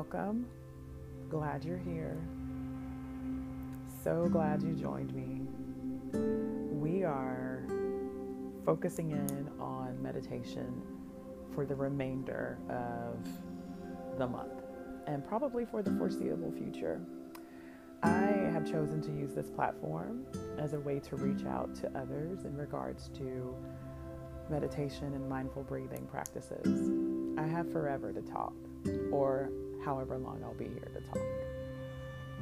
Welcome. Glad you're here. So glad you joined me. We are focusing in on meditation for the remainder of the month and probably for the foreseeable future. I have chosen to use this platform as a way to reach out to others in regards to meditation and mindful breathing practices. I have forever to talk, or however long I'll be here to talk.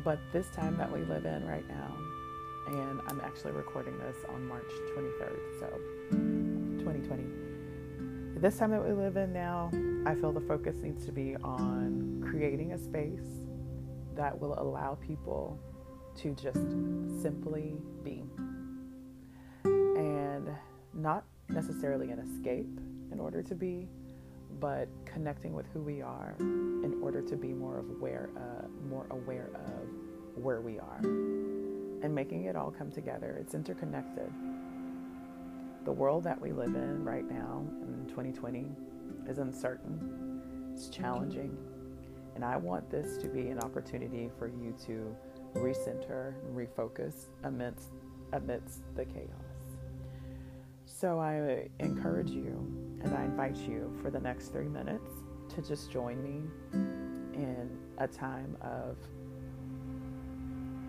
But this time that we live in right now, and I'm actually recording this on March 23rd, so 2020. This time that we live in now, I feel the focus needs to be on creating a space that will allow people to just simply be and not necessarily an escape in order to be, but connecting with who we are in order to be more aware, uh, more aware of where we are, and making it all come together. It's interconnected. The world that we live in right now in 2020 is uncertain. It's challenging, and I want this to be an opportunity for you to recenter and refocus amidst amidst the chaos. So I encourage you and I invite you for the next three minutes to just join me in a time of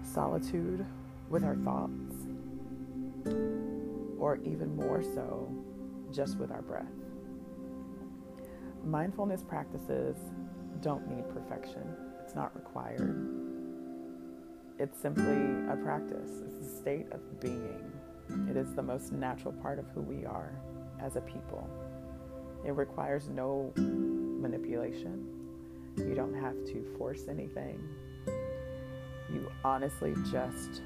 solitude with our thoughts, or even more so, just with our breath. Mindfulness practices don't need perfection, it's not required. It's simply a practice, it's a state of being. It is the most natural part of who we are as a people. It requires no manipulation. You don't have to force anything. You honestly just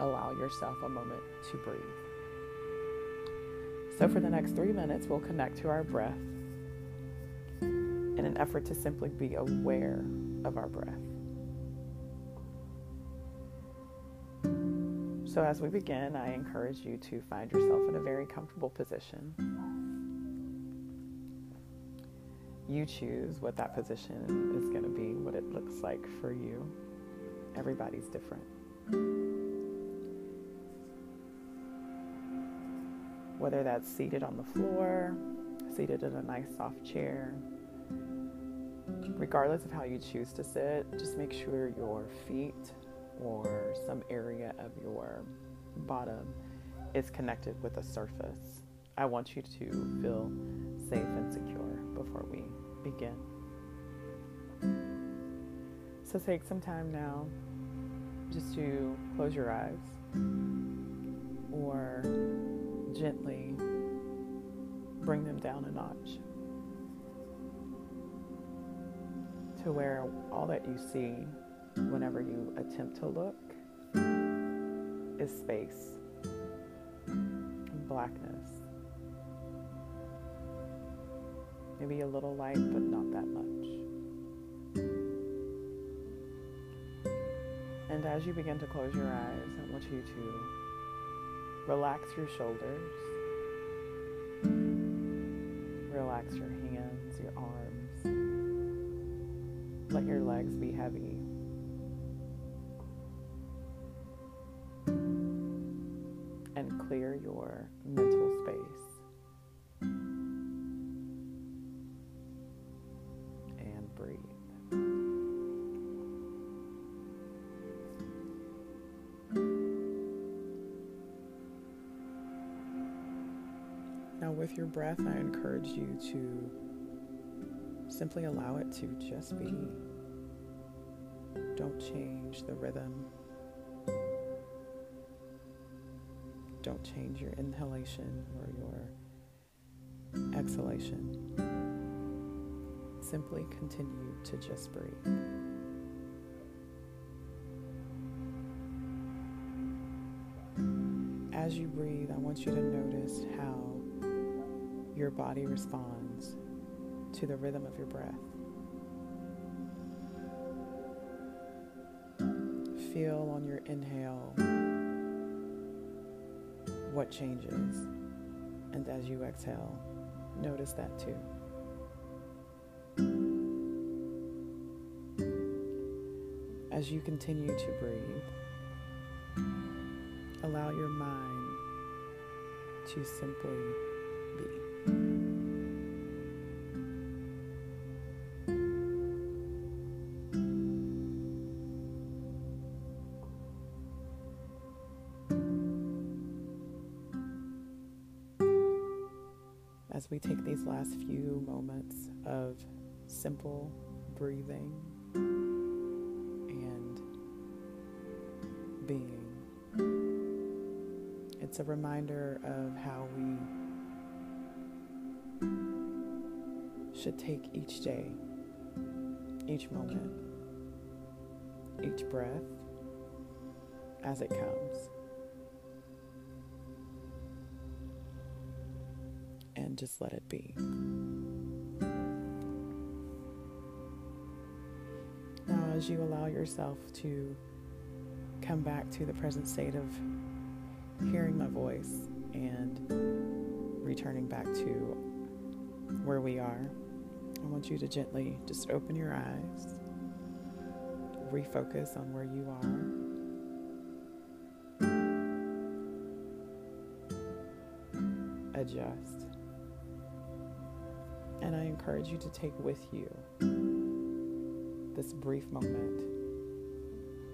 allow yourself a moment to breathe. So, for the next three minutes, we'll connect to our breath in an effort to simply be aware of our breath. So, as we begin, I encourage you to find yourself in a very comfortable position. You choose what that position is going to be, what it looks like for you. Everybody's different. Whether that's seated on the floor, seated in a nice soft chair, regardless of how you choose to sit, just make sure your feet or some area of your bottom is connected with a surface. I want you to feel safe and secure before we begin. So take some time now just to close your eyes or gently bring them down a notch to where all that you see whenever you attempt to look is space, and blackness. Maybe a little light, but not that much. And as you begin to close your eyes, I want you to relax your shoulders, relax your hands, your arms. Let your legs be heavy. And clear your mental space. With your breath, I encourage you to simply allow it to just be. Don't change the rhythm. Don't change your inhalation or your exhalation. Simply continue to just breathe. As you breathe, I want you to notice how your body responds to the rhythm of your breath. Feel on your inhale what changes, and as you exhale, notice that too. as you continue to breathe, allow your mind to simply as we take these last few moments of simple breathing and being. It's a reminder of how we should take each day, each moment, each breath as it comes. And just let it be. Now, as you allow yourself to come back to the present state of hearing my voice and returning back to where we are, I want you to gently just open your eyes, refocus on where you are, adjust. And I encourage you to take with you this brief moment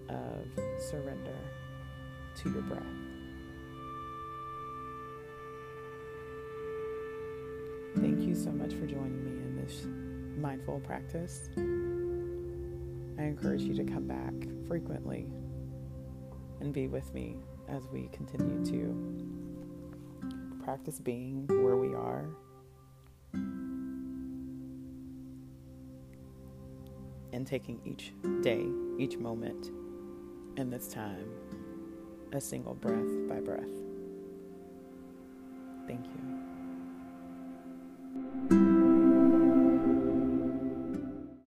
of surrender to your breath. Thank you so much for joining me in this mindful practice. I encourage you to come back frequently and be with me as we continue to practice being where we are and taking each day, each moment, and this time, a single breath by breath. Thank you.